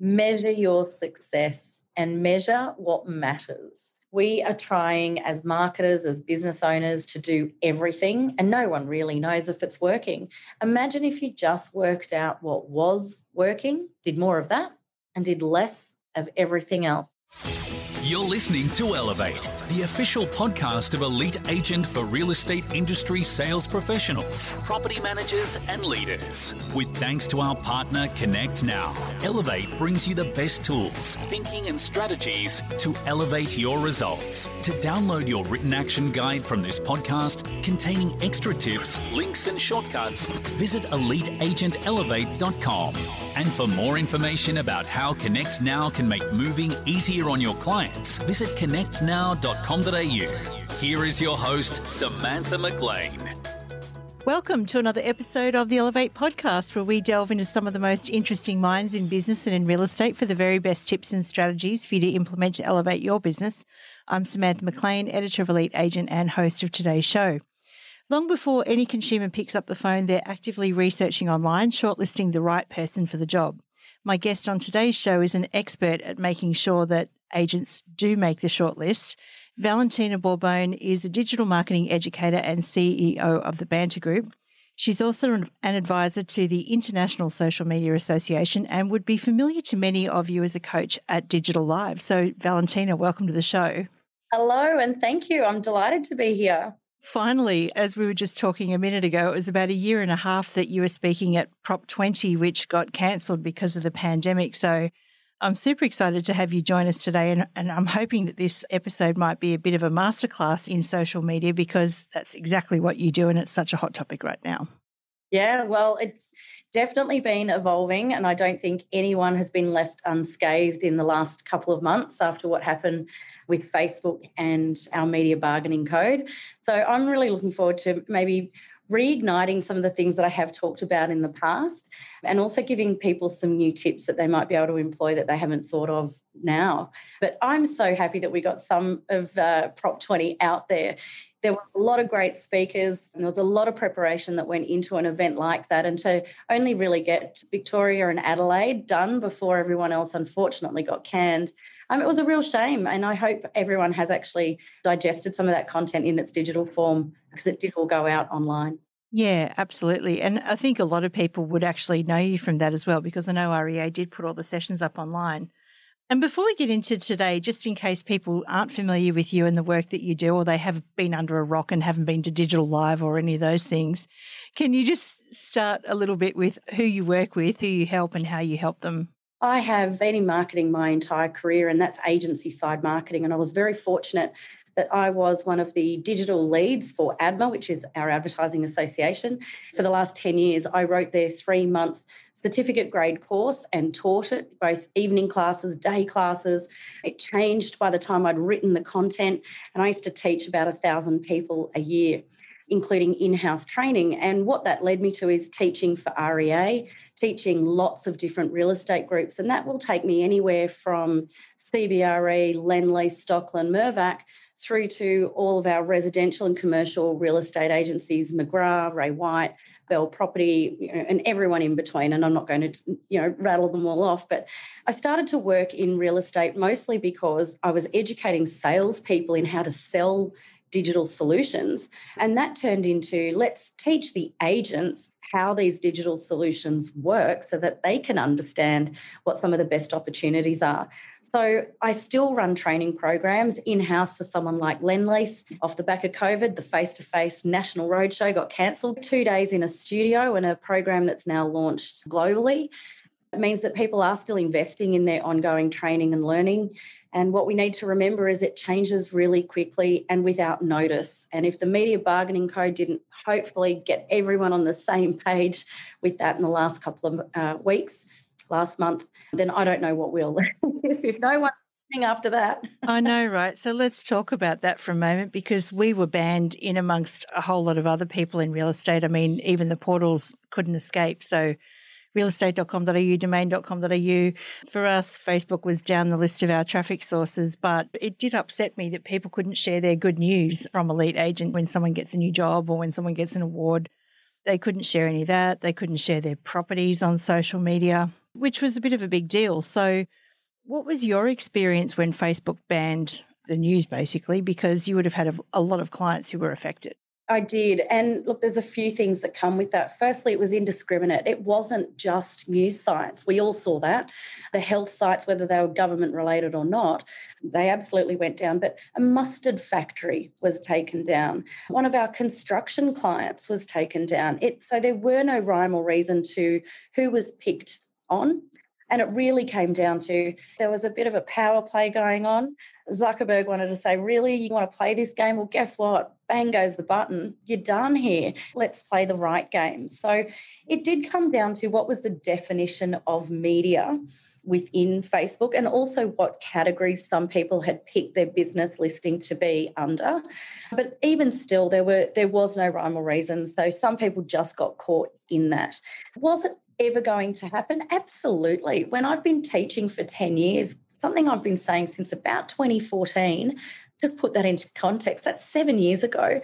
measure your success and measure what matters. We are trying as marketers, as business owners, to do everything, and no one really knows if it's working. Imagine if you just worked out what was working, did more of that, and did less of everything else. You're listening to Elevate, the official podcast of Elite Agent for real estate industry sales professionals, property managers, and leaders. With thanks to our partner Connect Now, Elevate brings you the best tools, thinking, and strategies to elevate your results. To download your written action guide from this podcast containing extra tips, links, and shortcuts, visit eliteagentelevate.com. And for more information about how Connect Now can make moving easier on your clients, visit connectnow.com.au. Here is your host, Samantha McLean. Welcome to another episode of the Elevate podcast, where we delve into some of the most interesting minds in business and in real estate for the very best tips and strategies for you to implement to elevate your business. I'm Samantha McLean, editor of Elite Agent and host of today's show. Long before any consumer picks up the phone, they're actively researching online, shortlisting the right person for the job. My guest on today's show is an expert at making sure that agents do make the shortlist. Valentina Borbone is a digital marketing educator and CEO of the Banter Group. She's also an advisor to the International Social Media Association and would be familiar to many of you as a coach at Digital Live. So, Valentina, welcome to the show. Hello, and thank you. I'm delighted to be here. Finally, as we were just talking a minute ago, it was about a year and a half that you were speaking at Prop 20, which got cancelled because of the pandemic. So, I'm super excited to have you join us today, and, and, I'm hoping that this episode might be a bit of a masterclass in social media because that's exactly what you do, and it's such a hot topic right now. Yeah, well, it's definitely been evolving, and I don't think anyone has been left unscathed in the last couple of months after what happened with Facebook and our media bargaining code. So I'm really looking forward to maybe reigniting some of the things that I have talked about in the past and also giving people some new tips that they might be able to employ that they haven't thought of now. But I'm so happy that we got some of uh, Prop 20 out there. There were a lot of great speakers, and there was a lot of preparation that went into an event like that. And to only really get Victoria and Adelaide done before everyone else unfortunately got canned um, it was a real shame. And I hope everyone has actually digested some of that content in its digital form because it did all go out online. Yeah, absolutely. And I think a lot of people would actually know you from that as well, because I know REA did put all the sessions up online. And before we get into today, just in case people aren't familiar with you and the work that you do, or they have been under a rock and haven't been to Digital Live or any of those things, can you just start a little bit with who you work with, who you help, and how you help them? I have been in marketing my entire career, and that's agency side marketing. And I was very fortunate that I was one of the digital leads for ADMA, which is our advertising association. For the last 10 years, I wrote their three month certificate grade course and taught it, both evening classes, day classes. It changed by the time I'd written the content, and I used to teach about a thousand people a year including in house training. And what that led me to is teaching for REA, teaching lots of different real estate groups. And that will take me anywhere from CBRE, Lendlease, Stockland, Mirvac, through to all of our residential and commercial real estate agencies, McGrath, Ray White, Bell Property, you know, and everyone in between. And I'm not going to, you know, rattle them all off. But I started to work in real estate mostly because I was educating salespeople in how to sell digital solutions. And that turned into let's teach the agents how these digital solutions work so that they can understand what some of the best opportunities are. So I still run training programs in house for someone like Lendlease. Off the back of COVID, the face to face national roadshow got cancelled. Two days in a studio and a program that's now launched globally. It means that people are still investing in their ongoing training and learning. And what we need to remember is it changes really quickly and without notice. And if the media bargaining code didn't hopefully get everyone on the same page with that in the last couple of uh, weeks, last month, then I don't know what will. if no one after that. I know, right? So let's talk about that for a moment because we were banned in amongst a whole lot of other people in real estate. I mean, even the portals couldn't escape. So realestate.com.au, domain.com.au. For us, Facebook was down the list of our traffic sources, but it did upset me that people couldn't share their good news from Elite Agent when someone gets a new job or when someone gets an award. They couldn't share any of that. They couldn't share their properties on social media. which was a bit of a big deal. So, what was your experience when Facebook banned the news, basically? Because you would have had a, a lot of clients who were affected. I did. And look, there's a few things that come with that. Firstly, it was indiscriminate. It wasn't just news sites. We all saw that. The health sites, whether they were government related or not, they absolutely went down. But a mustard factory was taken down. One of our construction clients was taken down. It, so there were no rhyme or reason to who was picked on. And it really came down to there was a bit of a power play going on. Zuckerberg wanted to say, Really, you want to play this game? Well, guess what? Bang goes the button. You're done here. Let's play the right game. So it did come down to what was the definition of media within Facebook and also what categories some people had picked their business listing to be under. But even still, there were there was no rhyme or reason. So some people just got caught in that. Was it ever going to happen? Absolutely. When I've been teaching for 10 years, something I've been saying since about 2014, just put that into context, that's seven years ago,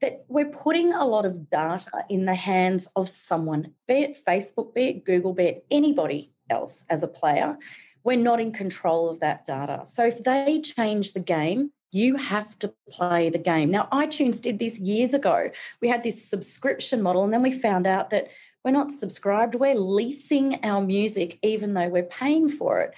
that we're putting a lot of data in the hands of someone, be it Facebook, be it Google, be it anybody else as a player. We're not in control of that data. So if they change the game, you have to play the game. Now, iTunes did this years ago. We had this subscription model, and then we found out that we're not subscribed, we're leasing our music even though we're paying for it.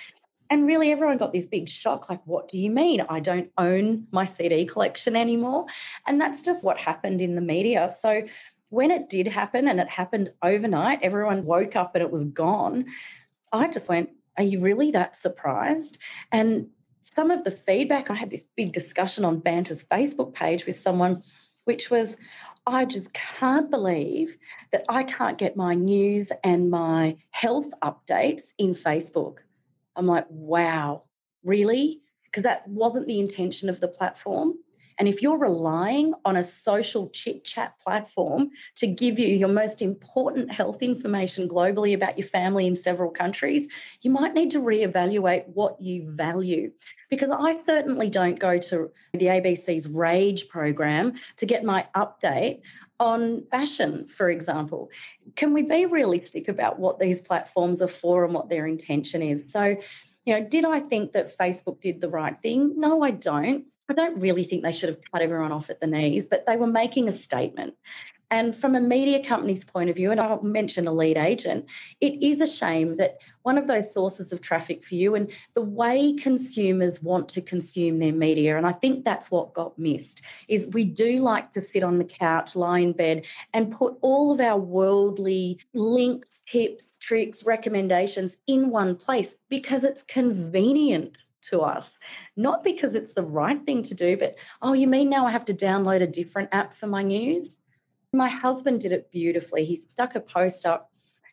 And really, everyone got this big shock like, what do you mean? I don't own my CD collection anymore. And that's just what happened in the media. So, when it did happen and it happened overnight, everyone woke up and it was gone. I just went, Are you really that surprised? And some of the feedback, I had this big discussion on Banter's Facebook page with someone, which was, I just can't believe that I can't get my news and my health updates in Facebook. I'm like, wow, really? Because that wasn't the intention of the platform. And if you're relying on a social chit chat platform to give you your most important health information globally about your family in several countries, you might need to reevaluate what you value. Because I certainly don't go to the ABC's Rage program to get my update on fashion, for example. Can we be realistic about what these platforms are for and what their intention is? So, you know, did I think that Facebook did the right thing? No, I don't. I don't really think they should have cut everyone off at the knees, but they were making a statement. And from a media company's point of view, and I'll mention Elite Agent, it is a shame that one of those sources of traffic for you and the way consumers want to consume their media, and I think that's what got missed, is we do like to sit on the couch, lie in bed, and put all of our worldly links, tips, tricks, recommendations in one place because it's convenient to us. Not because it's the right thing to do, but oh, you mean now I have to download a different app for my news? My husband did it beautifully. He stuck a post up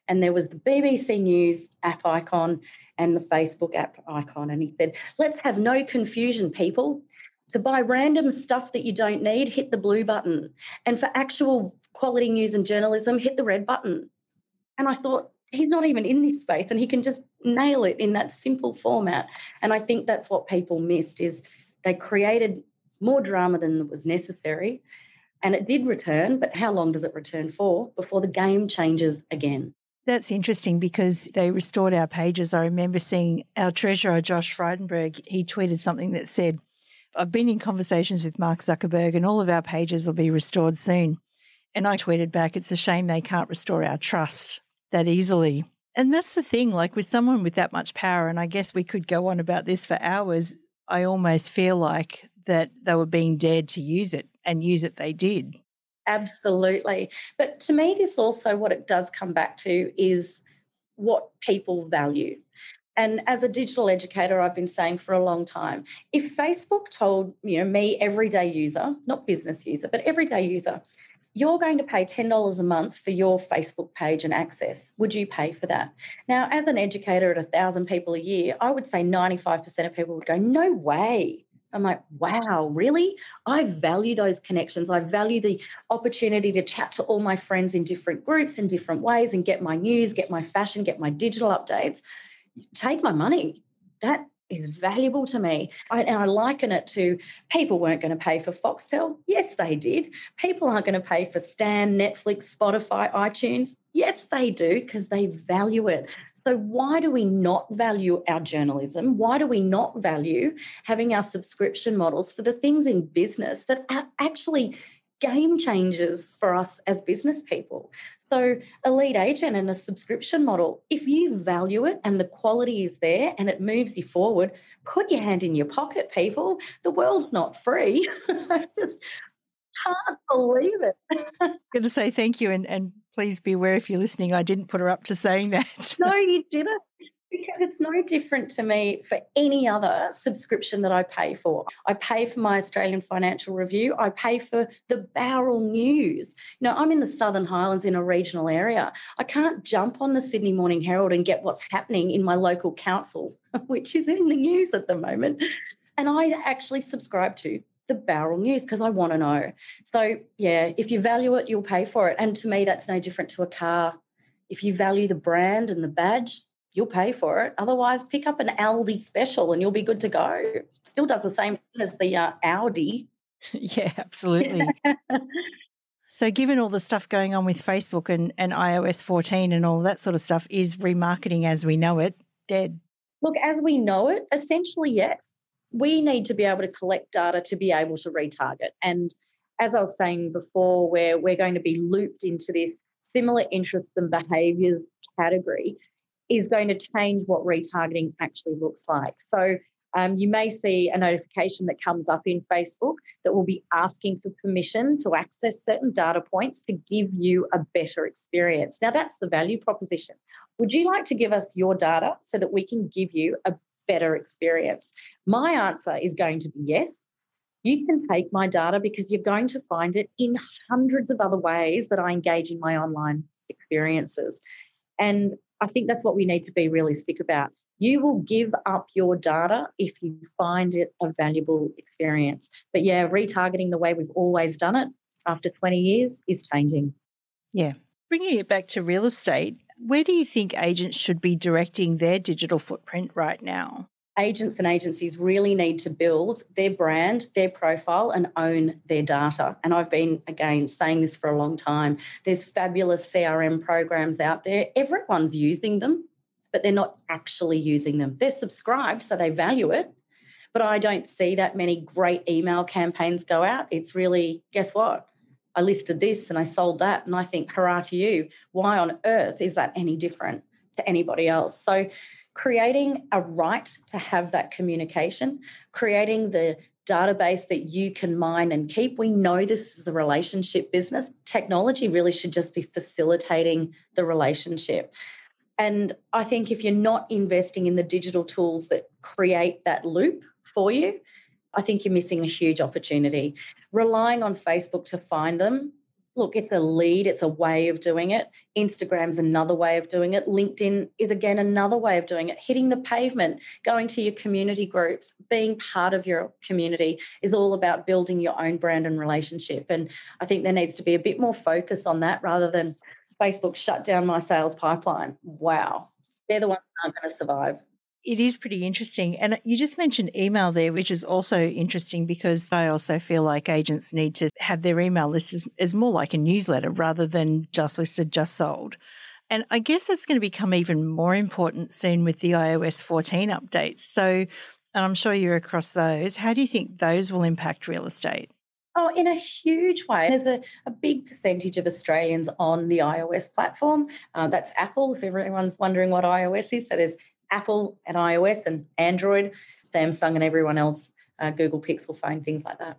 and there was the BBC News app icon and the Facebook app icon. And he said, Let's have no confusion, people. To buy random stuff that you don't need, hit the blue button. And for actual quality news and journalism, hit the red button. And I thought, he's not even in this space and he can just nail it in that simple format. And I think that's what people missed is they created more drama than was necessary and it did return, but how long does it return for before the game changes again? That's interesting because they restored our pages. I remember seeing our treasurer, Josh Frydenberg, he tweeted something that said, I've been in conversations with Mark Zuckerberg and all of our pages will be restored soon. And I tweeted back, it's a shame they can't restore our trust that easily. And that's the thing, like with someone with that much power, and I guess we could go on about this for hours. I almost feel like that they were being dared to use it and use it they did. Absolutely. But to me, this also what it does come back to is what people value. And as a digital educator, I've been saying for a long time, if Facebook told you know me, everyday user, not business user, but everyday user, you're going to pay $10 a month for your Facebook page and access. Would you pay for that? Now, as an educator at a thousand people a year, I would say 95% of people would go, no way. I'm like, wow, really? I value those connections. I value the opportunity to chat to all my friends in different groups in different ways and get my news, get my fashion, get my digital updates. Take my money. That is valuable to me. I, and I liken it to people weren't going to pay for Foxtel. Yes, they did. People aren't going to pay for Stan, Netflix, Spotify, iTunes. Yes, they do because they value it. So, why do we not value our journalism? Why do we not value having our subscription models for the things in business that are actually game changers for us as business people? So, Elite Agent and a subscription model, if you value it and the quality is there and it moves you forward, put your hand in your pocket, people. The world's not free. I just can't believe it. I'm going to say thank you and, and please be aware if you're listening, I didn't put her up to saying that. no, you didn't. Because it's no different to me for any other subscription that I pay for. I pay for my Australian Financial Review. I pay for the Bowral News. You know, I'm in the Southern Highlands in a regional area. I can't jump on the Sydney Morning Herald and get what's happening in my local council, which is in the news at the moment. And I actually subscribe to the Bowral News because I want to know. So, yeah, if you value it, you'll pay for it. And to me, that's no different to a car. If you value the brand and the badge, you'll pay for it. Otherwise, pick up an Aldi special and you'll be good to go. Still does the same thing as the uh, Audi. yeah, absolutely. so, given all the stuff going on with Facebook and, and iOS 14 and all that sort of stuff, is remarketing as we know it dead? Look, as we know it, essentially, yes. We need to be able to collect data to be able to retarget. And as I was saying before, where we're going to be looped into this similar interests and behaviors category is going to change what retargeting actually looks like. So um, you may see a notification that comes up in Facebook that will be asking for permission to access certain data points to give you a better experience. Now, that's the value proposition. Would you like to give us your data so that we can give you a better experience? My answer is going to be yes. You can take my data because you're going to find it in hundreds of other ways that I engage in my online experiences. And I think that's what we need to be realistic about. You will give up your data if you find it a valuable experience. But yeah, retargeting the way we've always done it after 20 years is changing. Yeah. Bringing it back to real estate, where do you think agents should be directing their digital footprint right now? Agents and agencies really need to build their brand, their profile, and own their data. And I've been, again, saying this for a long time. There's fabulous CRM programs out there, everyone's using them, but they're not actually using them. They're subscribed, so they value it. But I don't see that many great email campaigns go out. It's really, guess what? I listed this and I sold that. And I think, hurrah to you. Why on earth is that any different to anybody else? So, creating a right to have that communication, creating the database that you can mine and keep. We know this is the relationship business. Technology really should just be facilitating the relationship. And I think if you're not investing in the digital tools that create that loop for you, I think you're missing a huge opportunity. Relying on Facebook to find them look, it's a lead, it's a way of doing it. Instagram's another way of doing it. LinkedIn is again another way of doing it. Hitting the pavement, going to your community groups, being part of your community is all about building your own brand and relationship. And I think there needs to be a bit more focus on that rather than Facebook shut down my sales pipeline. Wow. They're the ones that aren't going to survive. It is pretty interesting. And you just mentioned email there, which is also interesting because I also feel like agents need to have their email list as, as more like a newsletter rather than just listed, just sold. And I guess that's going to become even more important soon with the iOS 14 updates. So, and I'm sure you're across those. How do you think those will impact real estate? Oh, in a huge way. There's a, a big percentage of Australians on the iOS platform. Uh, that's Apple, if everyone's wondering what iOS is. So there's Apple and iOS and Android, Samsung and everyone else, uh, Google Pixel phone, things like that.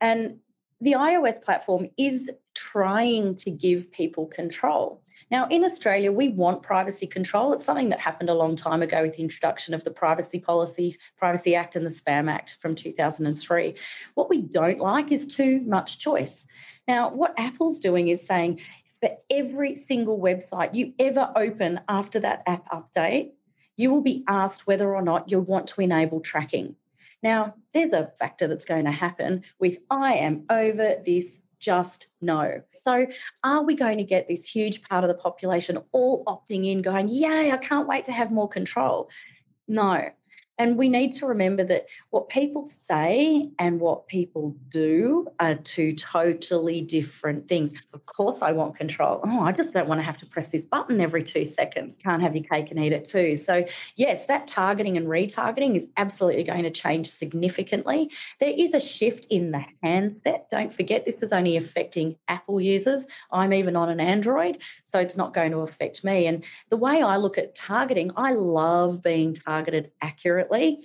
And the iOS platform is trying to give people control. Now, in Australia, we want privacy control. It's something that happened a long time ago with the introduction of the Privacy Policy, Privacy Act, and the Spam Act from 2003. What we don't like is too much choice. Now, what Apple's doing is saying for every single website you ever open after that app update, you will be asked whether or not you want to enable tracking. Now, there's a factor that's going to happen with I am over this just no. So, are we going to get this huge part of the population all opting in, going, Yay, I can't wait to have more control? No. And we need to remember that what people say and what people do are two totally different things. Of course, I want control. Oh, I just don't want to have to press this button every two seconds. Can't have your cake and eat it too. So, yes, that targeting and retargeting is absolutely going to change significantly. There is a shift in the handset. Don't forget, this is only affecting Apple users. I'm even on an Android, so it's not going to affect me. And the way I look at targeting, I love being targeted accurately separately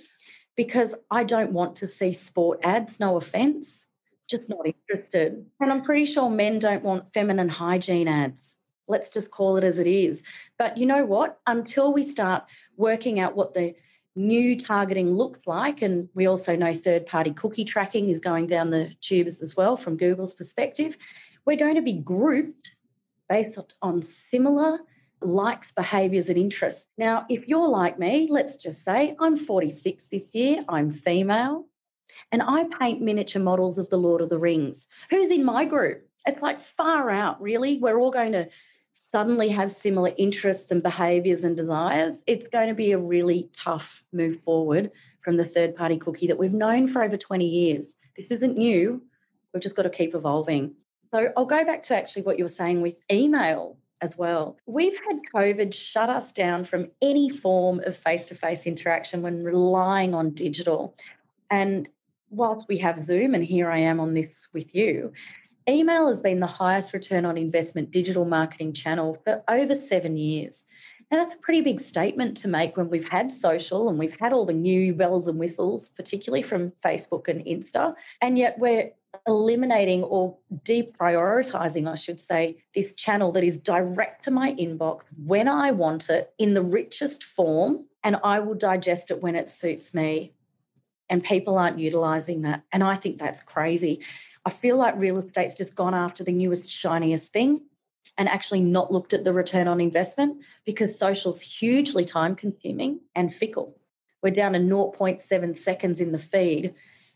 because I don't want to see sport ads, no offense, just not interested. And I'm pretty sure men don't want feminine hygiene ads. Let's just call it as it is. But you know what? Until we start working out what the new targeting looks like, and we also know third party cookie tracking is going down the tubes as well from Google's perspective, we're going to be grouped based on similar likes, behaviours, and interests. Now, if you're like me, let's just say I'm 46 this year, I'm female, and I paint miniature models of the Lord of the Rings. Who's in my group? It's like far out, really. We're all going to suddenly have similar interests and behaviours and desires. It's going to be a really tough move forward from the third party cookie that we've known for over 20 years. This isn't new. We've just got to keep evolving. So I'll go back to actually what you were saying with email as well. We've had COVID shut us down from any form of face to face interaction when relying on digital. And whilst we have Zoom, and here I am on this with you, email has been the highest return on investment digital marketing channel for over seven years. Now, that's a pretty big statement to make when we've had social and we've had all the new bells and whistles, particularly from Facebook and Insta, and yet we're eliminating or deprioritizing, I should say, this channel that is direct to my inbox when I want it in the richest form, and I will digest it when it suits me. And people aren't utilizing that. And I think that's crazy. I feel like real estate's just gone after the newest, shiniest thing and actually not looked at the return on investment because social's hugely time consuming and fickle. We're down to 0.7 seconds in the feed.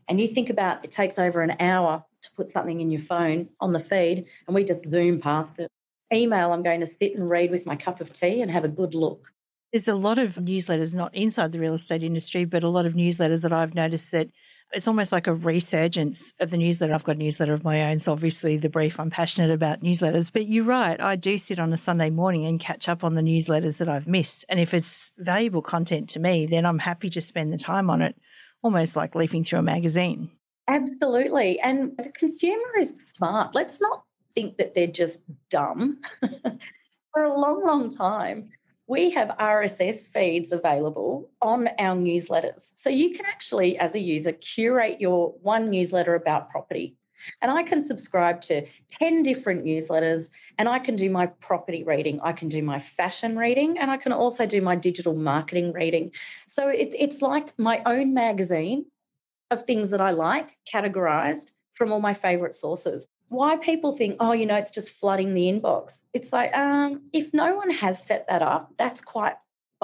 And you think about it takes over an hour to put something in your phone on the feed, and we just zoom past it. Email, I'm going to sit and read with my cup of tea and have a good look. There's a lot of newsletters, not inside the real estate industry, but a lot of newsletters that I've noticed that it's almost like a resurgence of the newsletter. I've got a newsletter of my own, so obviously the brief, I'm passionate about newsletters. But you're right, I do sit on a Sunday morning and catch up on the newsletters that I've missed. And if it's valuable content to me, then I'm happy to spend the time on it, almost like leafing through a magazine. Absolutely. And the consumer is smart. Let's not think that they're just dumb. For a long, long time, we have RSS feeds available on our newsletters. So you can actually, as a user, curate your one newsletter about property. And I can subscribe to 10 different newsletters and I can do my property reading. I can do my fashion reading and I can also do my digital marketing reading. So it's, it's like my own magazine of things that I like, categorized from all my favorite sources why people think, oh, you know, it's just flooding the inbox. It's like, um, if no one has set that up, that's quite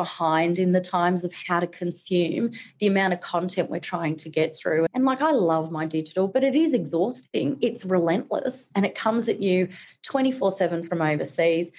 behind in the times of how to consume the amount of content we're trying to get through. And like, I love my digital, but it is exhausting. It's relentless and it comes at you 24 7 from overseas.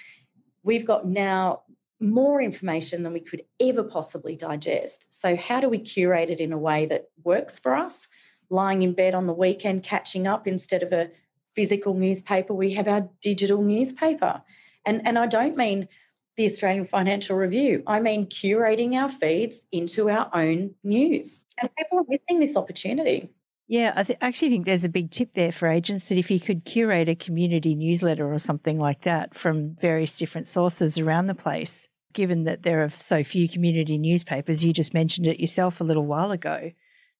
We've got now more information than we could ever possibly digest. So, how do we curate it in a way that works for us? Lying in bed on the weekend, catching up instead of a physical newspaper, we have our digital newspaper. And, and I don't mean the Australian Financial Review, I mean curating our feeds into our own news. And people are missing this opportunity. Yeah, I th- actually think there's a big tip there for agents that if you could curate a community newsletter or something like that from various different sources around the place, given that there are so few community newspapers, you just mentioned it yourself a little while ago,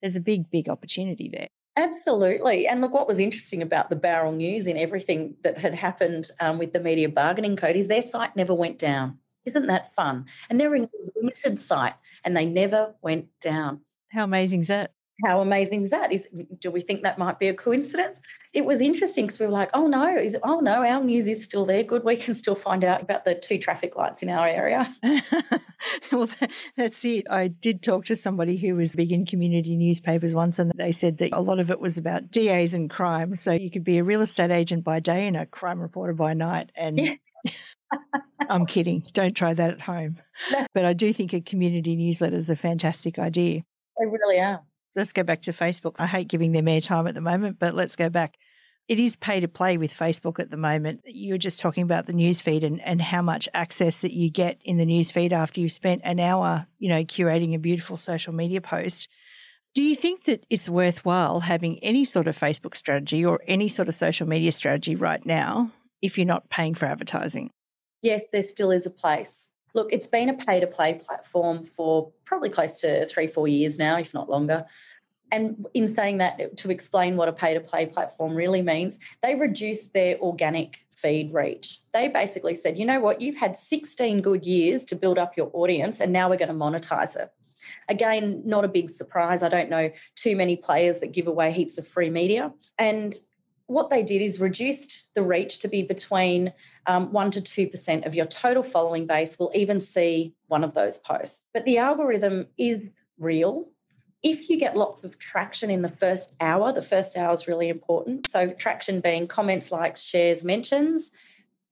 there's a big, big opportunity there. Absolutely. And look, what was interesting about the Bowral News in everything that had happened um, with the media bargaining code is their site never went down. Isn't that fun? And they're a limited site and they never went down. How amazing is that? how amazing is that? Is do we think that might be a coincidence? It was interesting because we were like, oh no, is it, oh no, our news is still there. Good, we can still find out about the two traffic lights in our area. well, that's it. I did talk to somebody who was big in community newspapers once, and they said that a lot of it was about DAs and crime. So you could be a real estate agent by day and a crime reporter by night, and. Yeah. I'm kidding. Don't try that at home. But I do think a community newsletter is a fantastic idea. They really are. Let's go back to Facebook. I hate giving them airtime at the moment, but let's go back. It is pay to play with Facebook at the moment. You were just talking about the newsfeed and, and how much access that you get in the newsfeed after you've spent an hour, you know, curating a beautiful social media post. Do you think that it's worthwhile having any sort of Facebook strategy or any sort of social media strategy right now if you're not paying for advertising? Yes, there still is a place. Look, it's been a pay to play platform for probably close to three, four years now, if not longer. And in saying that, to explain what a pay to play platform really means, they reduced their organic feed reach. They basically said, you know what, you've had 16 good years to build up your audience, and now we're going to monetize it. Again, not a big surprise. I don't know too many players that give away heaps of free media. And what they did is reduced the reach to be between um, 1% to 2% of your total following base will even see one of those posts. But the algorithm is real. If you get lots of traction in the first hour, the first hour is really important. So, traction being comments, likes, shares, mentions,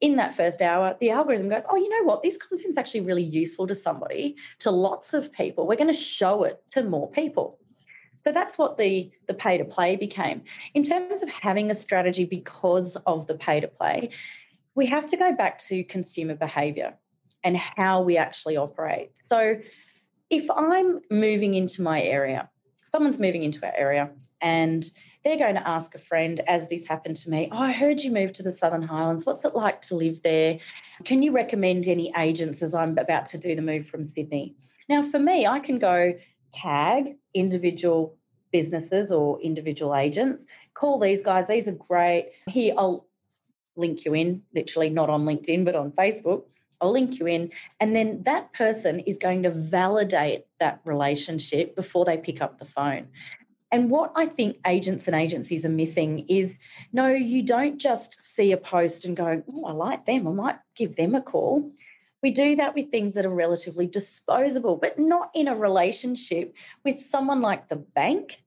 in that first hour, the algorithm goes, oh, you know what? This content's actually really useful to somebody, to lots of people. We're going to show it to more people. So that's what the, the pay to play became. In terms of having a strategy because of the pay to play, we have to go back to consumer behavior and how we actually operate. So if I'm moving into my area, someone's moving into our area and they're going to ask a friend, as this happened to me, Oh, I heard you moved to the Southern Highlands. What's it like to live there? Can you recommend any agents as I'm about to do the move from Sydney? Now, for me, I can go tag individual businesses or individual agents, call these guys. These are great. Here, I'll link you in, literally not on LinkedIn, but on Facebook. I'll link you in. And then that person is going to validate that relationship before they pick up the phone. And what I think agents and agencies are missing is no, you don't just see a post and go, oh, I like them, I might give them a call. We do that with things that are relatively disposable, but not in a relationship with someone like the bank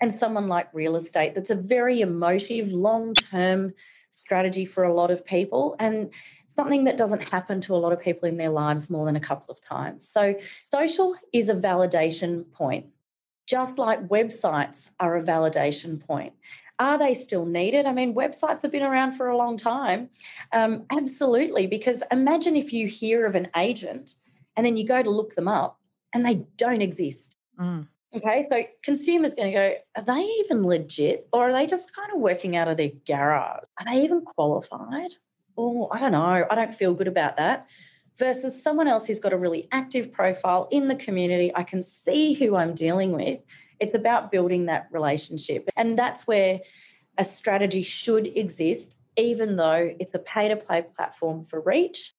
and someone like real estate. That's a very emotive, long term strategy for a lot of people. And something that doesn't happen to a lot of people in their lives more than a couple of times. So, social is a validation point just like websites are a validation point. Are they still needed? I mean, websites have been around for a long time. Um, absolutely, because imagine if you hear of an agent and then you go to look them up and they don't exist. Mm. Okay, so consumers going to go, are they even legit or are they just kind of working out of their garage? Are they even qualified? Oh, I don't know. I don't feel good about that versus someone else who's got a really active profile in the community. I can see who I'm dealing with. It's about building that relationship. And that's where a strategy should exist, even though it's a pay to play platform for reach,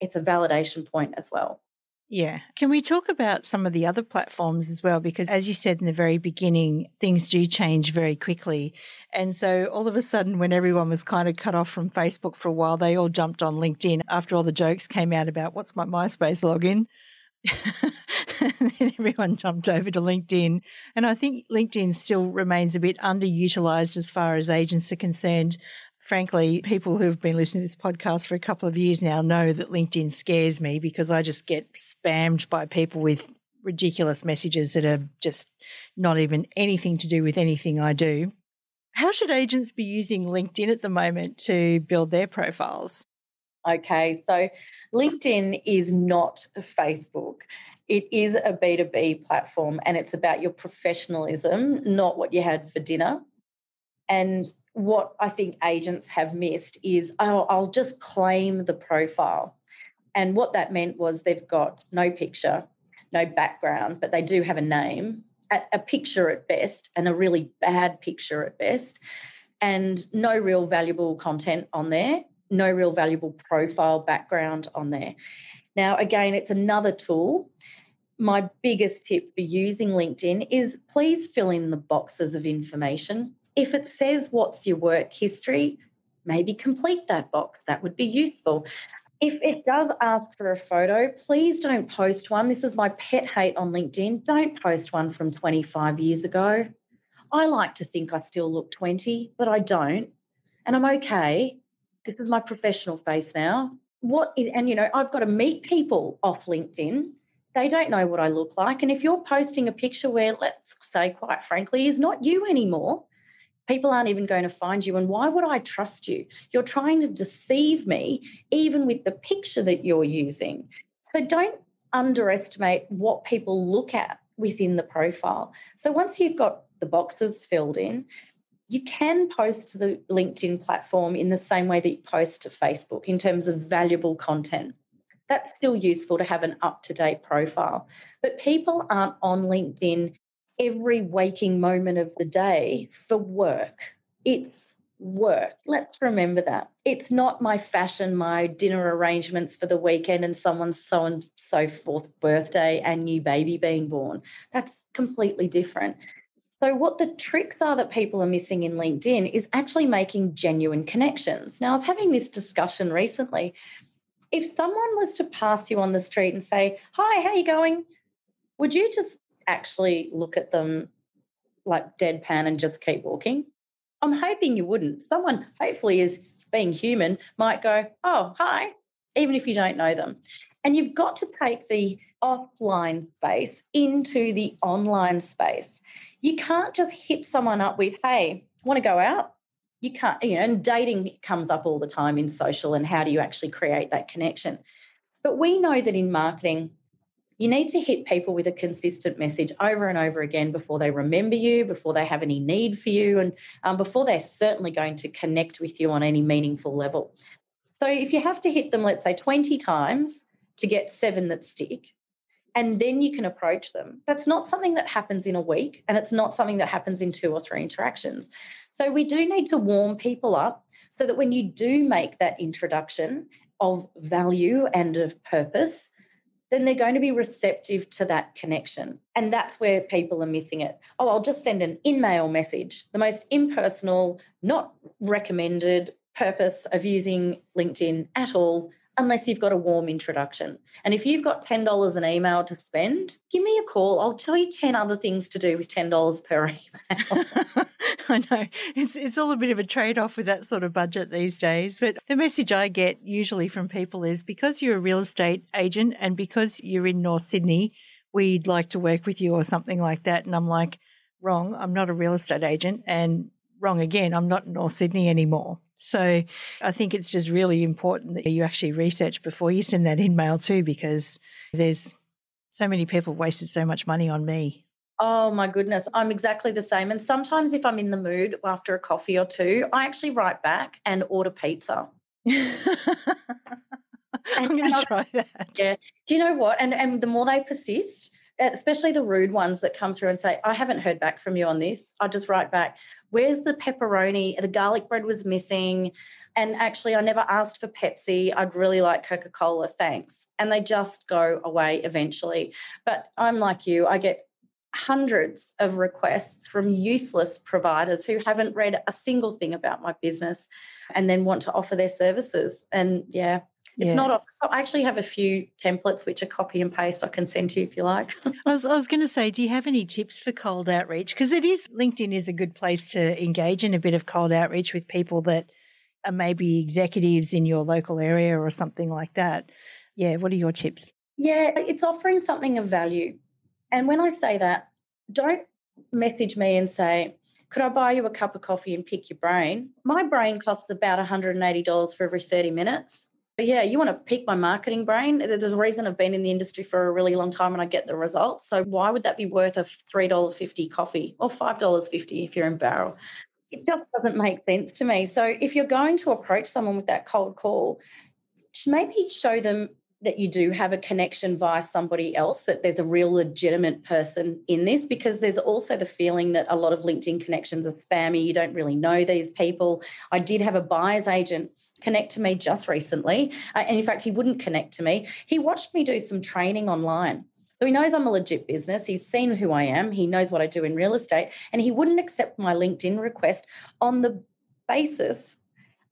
it's a validation point as well. Yeah. Can we talk about some of the other platforms as well? Because as you said in the very beginning, things do change very quickly. And so all of a sudden, when everyone was kind of cut off from Facebook for a while, they all jumped on LinkedIn after all the jokes came out about what's my MySpace login. and then everyone jumped over to LinkedIn. And I think LinkedIn still remains a bit underutilized as far as agents are concerned frankly, people who have been listening to this podcast for a couple of years now know that LinkedIn scares me because I just get spammed by people with ridiculous messages that are just not even anything to do with anything I do. How should agents be using LinkedIn at the moment to build their profiles? Okay, so LinkedIn is not Facebook. It is a B2B platform and it's about your professionalism, not what you had for dinner. And what I think agents have missed is oh, I'll just claim the profile. And what that meant was they've got no picture, no background, but they do have a name, a picture at best, and a really bad picture at best, and no real valuable content on there, no real valuable profile background on there. Now, again, it's another tool. My biggest tip for using LinkedIn is please fill in the boxes of information if it says what's your work history, maybe complete that box. That would be useful. If it does ask for a photo, please don't post one. This is my pet hate on LinkedIn. Don't post one from 25 years ago. I like to think I still look 20, but I don't. And I'm okay. This is my professional face now. what is, and you know, I've got to meet people off LinkedIn. They don't know what I look like. And if you're posting a picture where, let's say, quite frankly, is not you anymore, people aren't even going to find you. And why would I trust you? You're trying to deceive me, even with the picture that you're using. But don't underestimate what people look at within the profile. So once you've got the boxes filled in, you can post to the LinkedIn platform in the same way that you post to Facebook in terms of valuable content. That's still useful to have an up to date profile. But people aren't on LinkedIn every waking moment of the day for work. It's work. Let's remember that. It's not my fashion, my dinner arrangements for the weekend and someone's so and so forth birthday and new baby being born. That's completely different. So, what the tricks are that people are missing in LinkedIn is actually making genuine connections. Now, I was having this discussion recently. If someone was to pass you on the street and say, Hi, how are you going? Would you just actually look at them like deadpan and just keep walking? I'm hoping you wouldn't. Someone, hopefully, is being human, might go, Oh, hi, even if you don't know them. And you've got to take the offline space into the online space. You can't just hit someone up with, hey, want to go out? You can't, you know, and dating comes up all the time in social and how do you actually create that connection? But we know that in marketing, you need to hit people with a consistent message over and over again before they remember you, before they have any need for you, and um, before they're certainly going to connect with you on any meaningful level. So if you have to hit them, let's say 20 times to get seven that stick, and then you can approach them. That's not something that happens in a week, and it's not something that happens in two or three interactions. So we do need to warm people up so that when you do make that introduction of value and of purpose, then they're going to be receptive to that connection. And that's where people are missing it. Oh, I'll just send an in mail message, the most impersonal, not recommended purpose of using LinkedIn at all unless you've got a warm introduction. And if you've got $10 an email to spend, give me a call. I'll tell you 10 other things to do with $10 per email. I know. It's it's all a bit of a trade-off with that sort of budget these days. But the message I get usually from people is because you're a real estate agent and because you're in North Sydney, we'd like to work with you or something like that. And I'm like, wrong, I'm not a real estate agent and wrong again, I'm not in North Sydney anymore. So I think it's just really important that you actually research before you send that email too, because there's so many people wasted so much money on me. Oh my goodness, I'm exactly the same. And sometimes if I'm in the mood after a coffee or two, I actually write back and order pizza. I'm going to try that. Yeah. Do you know what? And and the more they persist, especially the rude ones that come through and say, I haven't heard back from you on this. I'll just write back, where's the pepperoni? The garlic bread was missing. And actually, I never asked for Pepsi. I'd really like Coca Cola. Thanks. And they just go away eventually. But I'm like you, I get hundreds of requests from useless providers who haven't read a single thing about my business and then want to offer their services. And yeah, it's yeah. not off. So I actually have a few templates which are copy and paste I can send to you if you like. I was, I was going to say, do you have any tips for cold outreach? Because it is LinkedIn is a good place to engage in a bit of cold outreach with people that are maybe executives in your local area or something like that. Yeah, what are your tips? Yeah, it's offering something of value. And when I say that, don't message me and say, could I buy you a cup of coffee and pick your brain? My brain costs about $180 for every 30 minutes. But yeah, you want to pick my marketing brain. There's a reason I've been in the industry for a really long time and I get the results. So why would that be worth a $3.50 coffee or $5.50 if you're in Bowral? It just doesn't make sense to me. So if you're going to approach someone with that cold call, maybe show them that you do have a connection via somebody else, that there's a real legitimate person in this, because there's also the feeling that a lot of LinkedIn connections are spammy. You don't really know these people. I did have a buyer's agent connect to me just recently. Uh, and in fact, he wouldn't connect to me. He watched me do some training online. So he knows I'm a legit business. He's seen who I am. He knows what I do in real estate. And he wouldn't accept my LinkedIn request on the basis,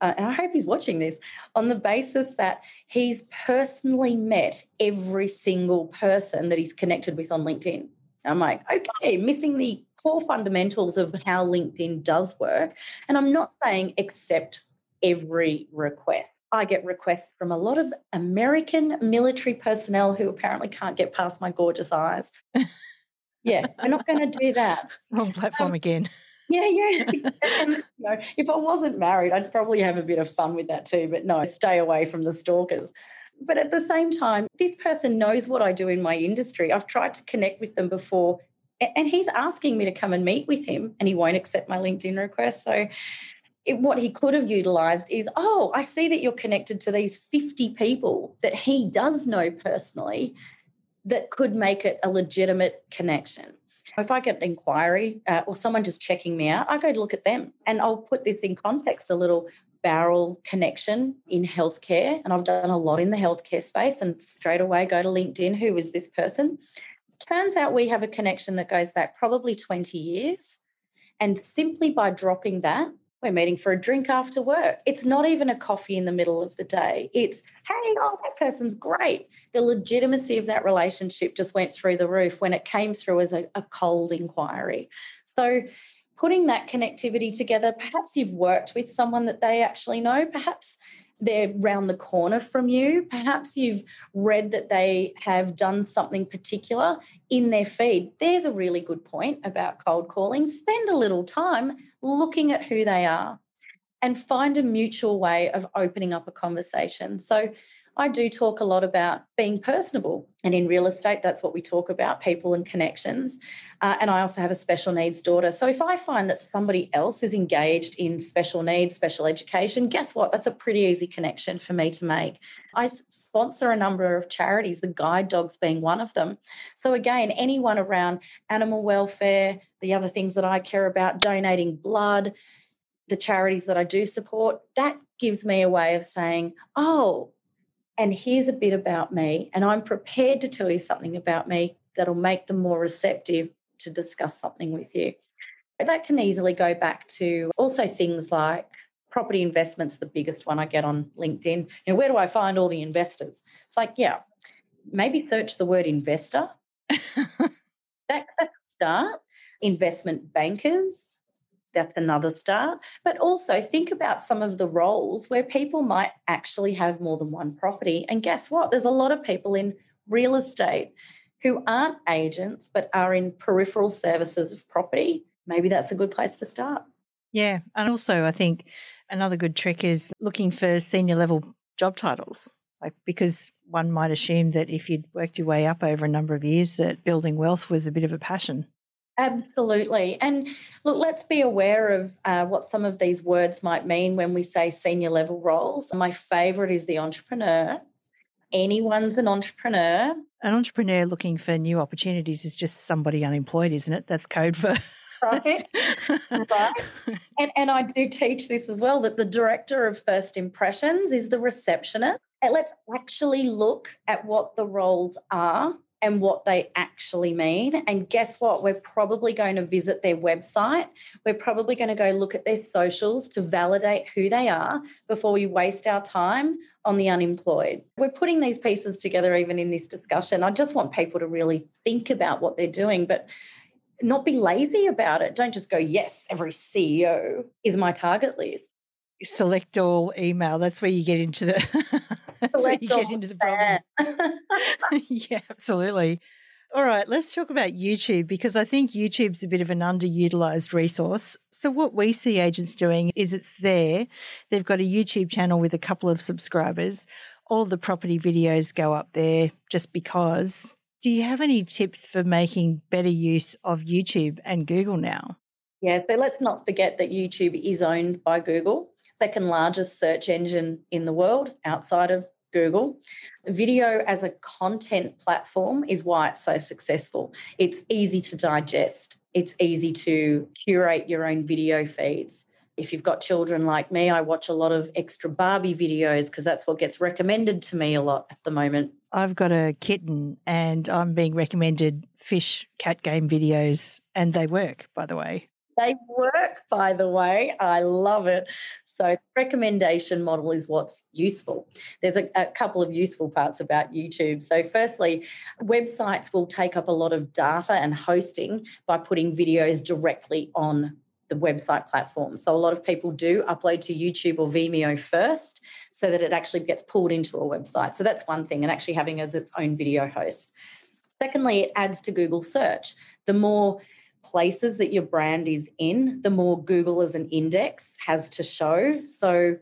uh, and I hope he's watching this, on the basis that he's personally met every single person that he's connected with on LinkedIn. I'm like, okay, missing the core fundamentals of how LinkedIn does work. And I'm not saying accept every request. I get requests from a lot of American military personnel who apparently can't get past my gorgeous eyes. yeah, we're not going to do that. Wrong platform um, again. Yeah, yeah. you know, if I wasn't married, I'd probably have a bit of fun with that too. But no, stay away from the stalkers. But at the same time, this person knows what I do in my industry. I've tried to connect with them before, and he's asking me to come and meet with him, and he won't accept my LinkedIn request. So it, what he could have utilized is, oh, I see that you're connected to these 50 people that he does know personally that could make it a legitimate connection. If I get an inquiry uh, or someone just checking me out, I go to look at them and I'll put this in context a little Bowral connection in healthcare. And I've done a lot in the healthcare space and straight away go to LinkedIn. Who is this person? Turns out we have a connection that goes back probably 20 years. And simply by dropping that, we're meeting for a drink after work. It's not even a coffee in the middle of the day. It's, hey, oh, that person's great. The legitimacy of that relationship just went through the roof when it came through as a, a cold inquiry. So, putting that connectivity together, perhaps you've worked with someone that they actually know, perhaps they're round the corner from you. Perhaps you've read that they have done something particular in their feed. There's a really good point about cold calling. Spend a little time looking at who they are and find a mutual way of opening up a conversation. So, I do talk a lot about being personable. And in real estate, that's what we talk about people and connections. Uh, and I also have a special needs daughter. So if I find that somebody else is engaged in special needs, special education, guess what? That's a pretty easy connection for me to make. I sponsor a number of charities, the guide dogs being one of them. So again, anyone around animal welfare, the other things that I care about, donating blood, the charities that I do support, that gives me a way of saying, oh, and here's a bit about me, and I'm prepared to tell you something about me that'll make them more receptive to discuss something with you. But that can easily go back to also things like property investments, the biggest one I get on LinkedIn. You know, where do I find all the investors? It's like, yeah, maybe search the word investor. that, that's start. Investment bankers, that's another start. But also think about some of the roles where people might actually have more than one property. And guess what? There's a lot of people in real estate who aren't agents but are in peripheral services of property. Maybe that's a good place to start. Yeah. And also, I think another good trick is looking for senior level job titles. Like, because one might assume that if you'd worked your way up over a number of years, that building wealth was a bit of a passion. Absolutely. And look, let's be aware of uh, what some of these words might mean when we say senior level roles. My favorite is the entrepreneur. Anyone's an entrepreneur. An entrepreneur looking for new opportunities is just somebody unemployed, isn't it? That's code for. Right. right. And, and I do teach this as well that the director of first impressions is the receptionist. And let's actually look at what the roles are and what they actually mean. And guess what? We're probably going to visit their website. We're probably going to go look at their socials to validate who they are before we waste our time on the unemployed. We're putting these pieces together even in this discussion. I just want people to really think about what they're doing, but not be lazy about it. Don't just go, yes, every CEO is my target list. Select all email. That's where you get into the That's where you get into the problem. yeah, absolutely. All right, let's talk about YouTube because I think YouTube's a bit of an underutilized resource. So, what we see agents doing is it's there. They've got a YouTube channel with a couple of subscribers. All the property videos go up there just because. Do you have any tips for making better use of YouTube and Google now? Yeah, so let's not forget that YouTube is owned by Google second largest search engine in the world outside of Google. Video as a content platform is why it's so successful. It's easy to digest, it's easy to curate your own video feeds. If you've got children like me, I watch a lot of extra Barbie videos because that's what gets recommended to me a lot at the moment. I've got a kitten and I'm being recommended fish cat game videos, and they work, by the way. They work, by the way. I love it. So, recommendation model is what's useful. There's a, a, couple of useful parts about YouTube. So, firstly, websites will take up a lot of data and hosting by putting videos directly on the website platform. So a lot of people do upload to YouTube or Vimeo first so that it actually gets pulled into a website. So that's one thing, and actually having as its own video host. Secondly, it adds to Google search. The more places that your brand is in, the more Google as an index has to show. So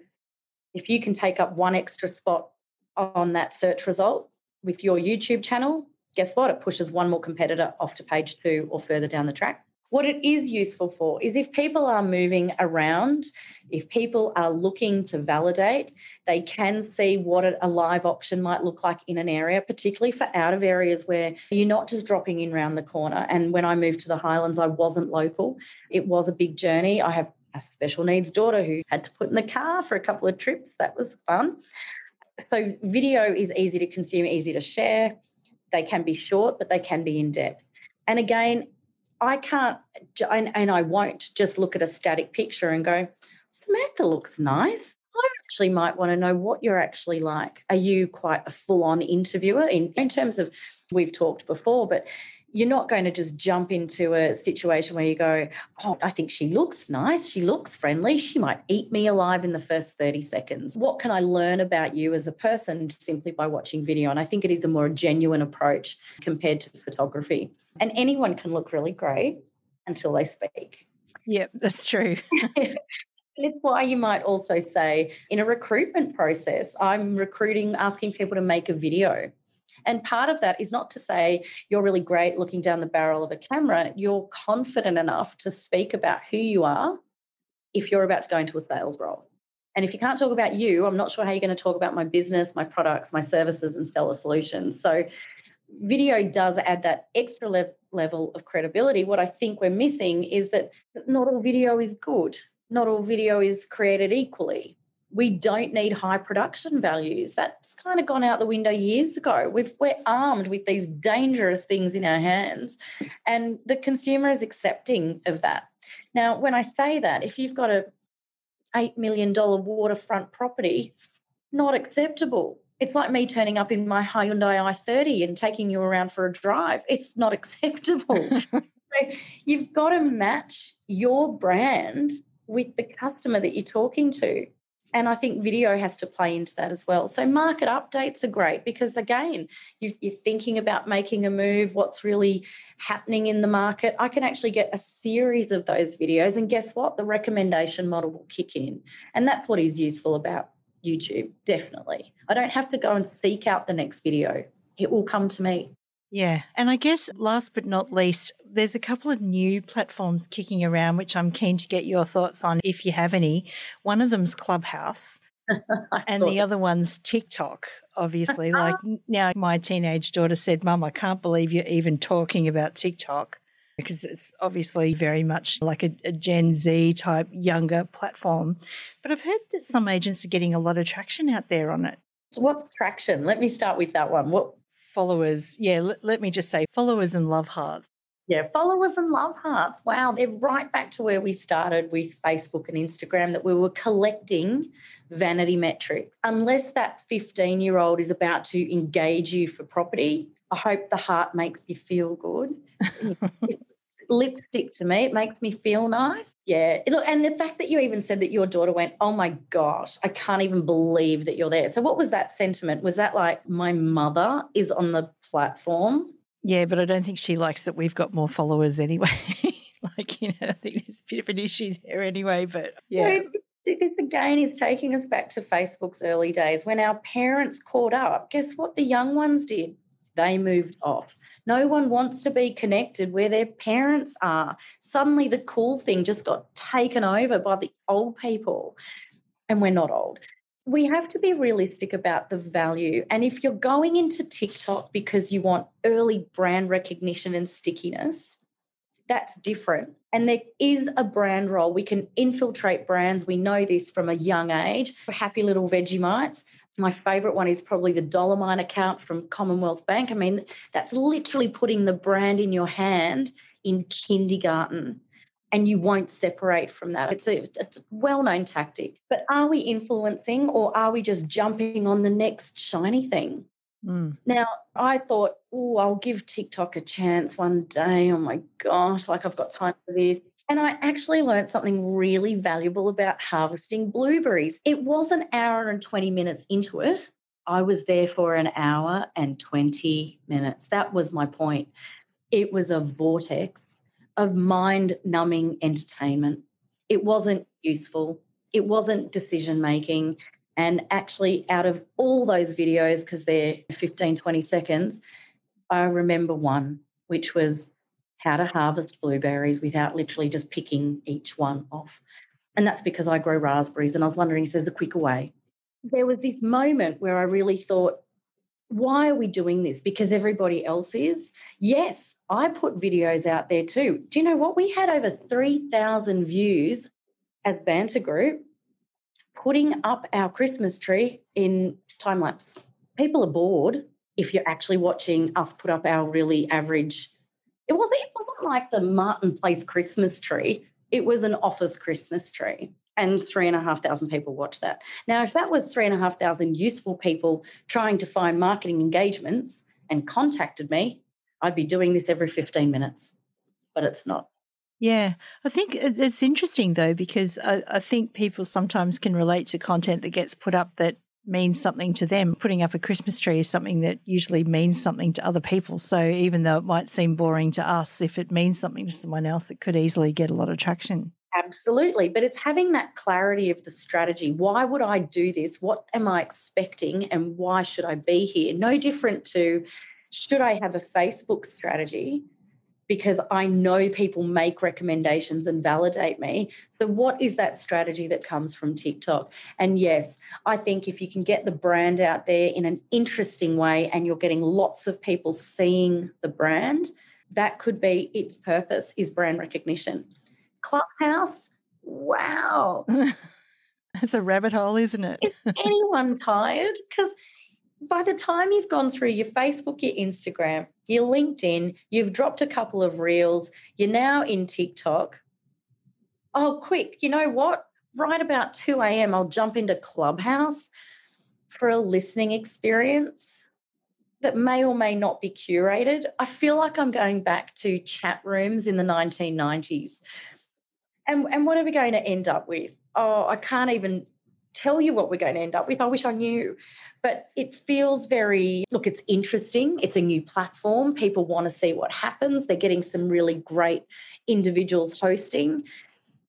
if you can take up one extra spot on that search result with your YouTube channel, guess what? It pushes one more competitor off to page two or further down the track. What it is useful for is if people are moving around, if people are looking to validate, they can see what a live auction might look like in an area, particularly for out of areas where you're not just dropping in around the corner. And when I moved to the Highlands, I wasn't local. It was a big journey. I have a special needs daughter who had to put in the car for a couple of trips. That was fun. So, video is easy to consume, easy to share. They can be short, but they can be in depth. And again, I can't, and, and I won't just look at a static picture and go, Samantha looks nice. I actually might want to know what you're actually like. Are you quite a full on interviewer in, in terms of, we've talked before, but you're not going to just jump into a situation where you go, Oh, I think she looks nice. She looks friendly. She might eat me alive in the first 30 seconds. What can I learn about you as a person simply by watching video? And I think it is a more genuine approach compared to photography. And anyone can look really great until they speak. Yep, that's true. It's why you might also say in a recruitment process, I'm recruiting, asking people to make a video. And part of that is not to say you're really great looking down the barrel of a camera, you're confident enough to speak about who you are if you're about to go into a sales role. And if you can't talk about you, I'm not sure how you're going to talk about my business, my products, my services, and seller solutions. So, video does add that extra le- level of credibility. What I think we're missing is that not all video is good, not all video is created equally we don't need high production values. That's kind of gone out the window years ago. We've, we're armed with these dangerous things in our hands, and the consumer is accepting of that. Now, when I say that, if you've got a $8 million waterfront property, not acceptable. It's like me turning up in my Hyundai i30 and taking you around for a drive. It's not acceptable. so you've got to match your brand with the customer that you're talking to. And I think video has to play into that as well. So, market updates are great because, again, you are thinking about making a move, what's really happening in the market. I can actually get a series of those videos. And guess what? The recommendation model will kick in. And that's what is useful about YouTube, definitely. I don't have to go and seek out the next video, it will come to me. Yeah. And I guess last but not least, there's a couple of new platforms kicking around, which I'm keen to get your thoughts on if you have any. One of them's Clubhouse, and the other one's TikTok, obviously. like now, my teenage daughter said, Mum, I can't believe you're even talking about TikTok because it's obviously very much like a, a, Gen Z type younger platform. But I've heard that some agents are getting a lot of traction out there on it. What's traction? Let me start with that one. What followers. Yeah, let, let me just say followers and love hearts. Yeah, followers and love hearts. Wow, they're right back to where we started with Facebook and Instagram that we were collecting vanity metrics. Unless that 15 year old is about to engage you for property, I hope the heart makes you feel good. it's lipstick to me, it makes me feel nice. Yeah. Look, and the fact that you even said that your daughter went, Oh my gosh, I can't even believe that you're there. So, what was that sentiment? Was that like, My mother is on the platform? Yeah, but I don't think she likes that we've got more followers anyway. like, you know, I think there's a bit of an issue there anyway. But yeah. This again is taking us back to Facebook's early days when our parents caught up. Guess what the young ones did? They moved off. No one wants to be connected where their parents are. Suddenly, the cool thing just got taken over by the old people. And we're not old. We have to be realistic about the value. And if you're going into TikTok because you want early brand recognition and stickiness, that's different. And there is a brand role. We can infiltrate brands. We know this from a young age. Happy little Vegemites my favorite one is probably the Dollarmite account from Commonwealth Bank. I mean, that's literally putting the brand in your hand in kindergarten and you won't separate from that. It's a, it's a well known tactic. But are we influencing or are we just jumping on the next shiny thing? Mm. Now, I thought, oh, I'll give TikTok a chance one day. Oh my gosh, like I've got time for this. And I actually learned something really valuable about harvesting blueberries. It was an hour and 20 minutes into it. I was there for an hour and 20 minutes. That was my point. It was a vortex of mind numbing entertainment. It wasn't useful, it wasn't decision making. And actually, out of all those videos, because they're 15, 20 seconds, I remember one, which was how to harvest blueberries without literally just picking each one off. And that's because I grow raspberries and I was wondering if there's a quicker way. There was this moment where I really thought, why are we doing this? Because everybody else is? Yes, I put videos out there too. Do you know what? We had over 3,000 views as Banter Group putting up our Christmas tree in time lapse. People are bored if you're actually watching us put up our really average. It wasn't, it wasn't like the Martin Place Christmas tree. It was an office Christmas tree. And three and a half thousand people watched that. Now, if that was three and a half thousand useful people trying to find marketing engagements and contacted me, I'd be doing this every 15 minutes. But it's not. Yeah, I think it's interesting though, because I, I, think people sometimes can relate to content that gets put up that means something to them. Putting up a Christmas tree is something that usually means something to other people. So even though it might seem boring to us, if it means something to someone else, it could easily get a lot of traction. Absolutely. But it's having that clarity of the strategy. Why would I do this? What am I expecting? And why should I be here? No different to should I have a Facebook strategy? Because I know people make recommendations and validate me. So, what is that strategy that comes from TikTok? And yes, I think if you can get the brand out there in an interesting way and you're getting lots of people seeing the brand, that could be its purpose is brand recognition. Clubhouse, wow. It's a rabbit hole, isn't it? is anyone tired? Because by the time you've gone through your Facebook, your Instagram, your LinkedIn, you've dropped a couple of reels, you're now in TikTok. Oh, quick, you know what? Right about 2 a.m., I'll jump into Clubhouse for a listening experience that may or may not be curated. I feel like I'm going back to chat rooms in the 1990s. And, and what are we going to end up with? Oh, I can't even tell you what we're going to end up with. I wish I knew. But it feels very, look, it's interesting. It's a new platform. People want to see what happens. They're getting some really great individuals hosting.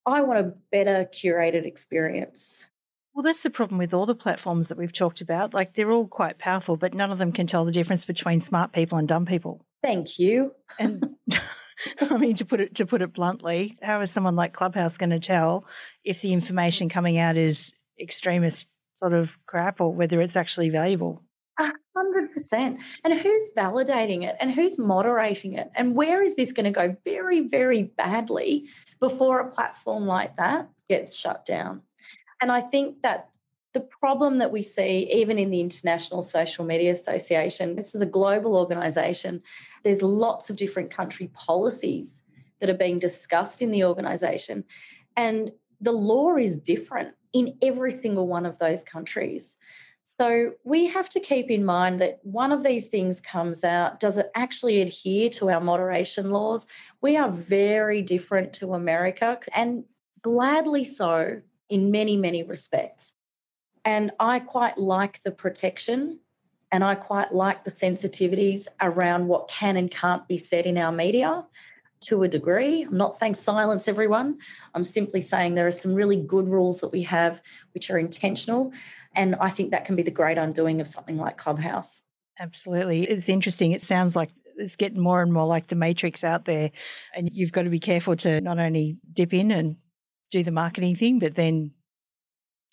I want a better curated experience. Well, that's the problem with all the platforms that we've talked about. Like they're all quite powerful, but none of them can tell the difference between smart people and dumb people. Thank you. And I mean, to put it to put it bluntly, how is someone like Clubhouse going to tell if the information coming out is extremist sort of crap or whether it's actually valuable. A hundred percent. And who's validating it and who's moderating it? And where is this going to go very, very badly before a platform like that gets shut down? And I think that the problem that we see, even in the International Social Media Association, this is a global organization. There's lots of different country policies that are being discussed in the organization. And the law is different in every single one of those countries. So we have to keep in mind that one of these things comes out. Does it actually adhere to our moderation laws? We are very different to America and gladly so in many, many respects. And I quite like the protection and I quite like the sensitivities around what can and can't be said in our media to a degree. I'm not saying silence everyone. I'm simply saying there are some really good rules that we have which are intentional. And I think that can be the great undoing of something like Clubhouse. Absolutely. It's interesting. It sounds like it's getting more and more like the matrix out there. And you've got to be careful to not only dip in and do the marketing thing, but then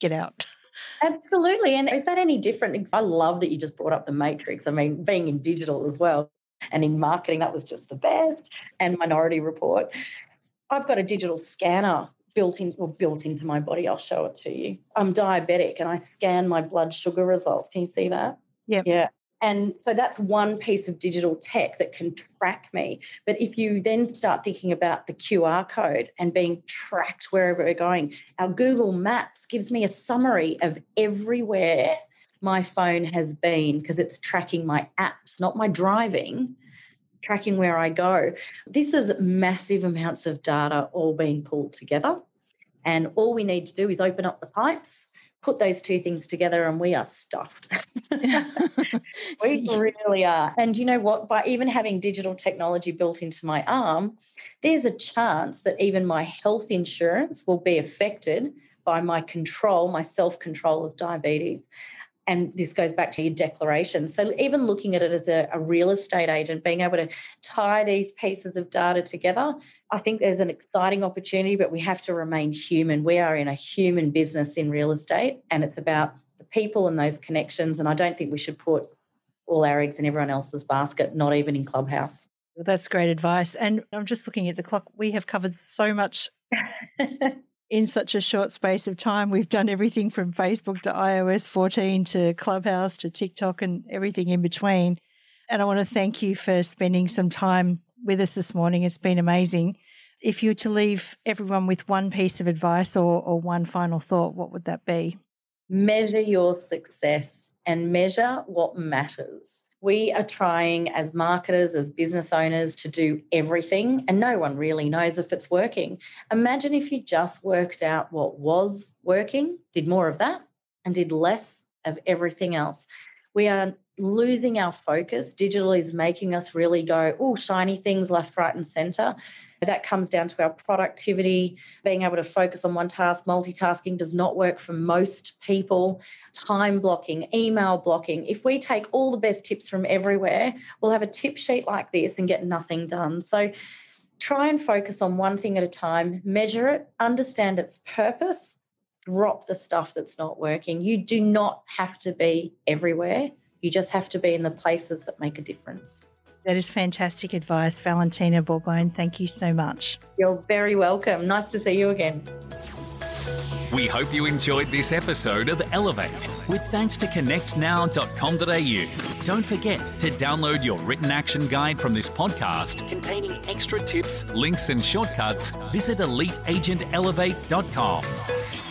get out. Absolutely. And is that any different? I love that you just brought up the matrix. I mean, being in digital as well. And in marketing, that was just the best. And Minority Report. I've got a digital scanner built in or built into my body. I'll show it to you. I'm diabetic and I scan my blood sugar results. Can you see that? Yeah. Yeah. And so that's one piece of digital tech that can track me. But if you then start thinking about the QR code and being tracked wherever we're going, our Google Maps gives me a summary of everywhere my phone has been because it's tracking my apps, not my driving, tracking where I go. This is massive amounts of data all being pulled together. And all we need to do is open up the pipes, put those two things together, and we are stuffed. we really are. And you know what? By even having digital technology built into my arm, there's a chance that even my health insurance will be affected by my control, my self control of diabetes and this goes back to your declaration. So, even looking at it as a, a, real estate agent, being able to tie these pieces of data together, I think there's an exciting opportunity, but we have to remain human. We are in a human business in real estate, and it's about the people and those connections. And I don't think we should put all our eggs in everyone else's basket, not even in Clubhouse. Well, that's great advice. And I'm just looking at the clock. We have covered so much in such a short space of time. We've done everything from Facebook to iOS 14 to Clubhouse to TikTok and everything in between. And I want to thank you for spending some time with us this morning. It's been amazing. If you were to leave everyone with one piece of advice or, or one final thought, what would that be? Measure your success and measure what matters we are trying as marketers, as business owners, to do everything, and no one really knows if it's working. Imagine if you just worked out what was working, did more of that, and did less of everything else. We are losing our focus. Digital is making us really go, oh, shiny things left, right, and center. That comes down to our productivity, being able to focus on one task. Multitasking does not work for most people. Time blocking, email blocking. If we take all the best tips from everywhere, we'll have a tip sheet like this and get nothing done. So try and focus on one thing at a time, measure it, understand its purpose, drop the stuff that's not working. You do not have to be everywhere. You just have to be in the places that make a difference. That is fantastic advice, Valentina Borbone. Thank you so much. You're very welcome. Nice to see you again. We hope you enjoyed this episode of Elevate with thanks to connectnow.com.au. Don't forget to download your written action guide from this podcast containing extra tips, links, and shortcuts. Visit eliteagentelevate.com.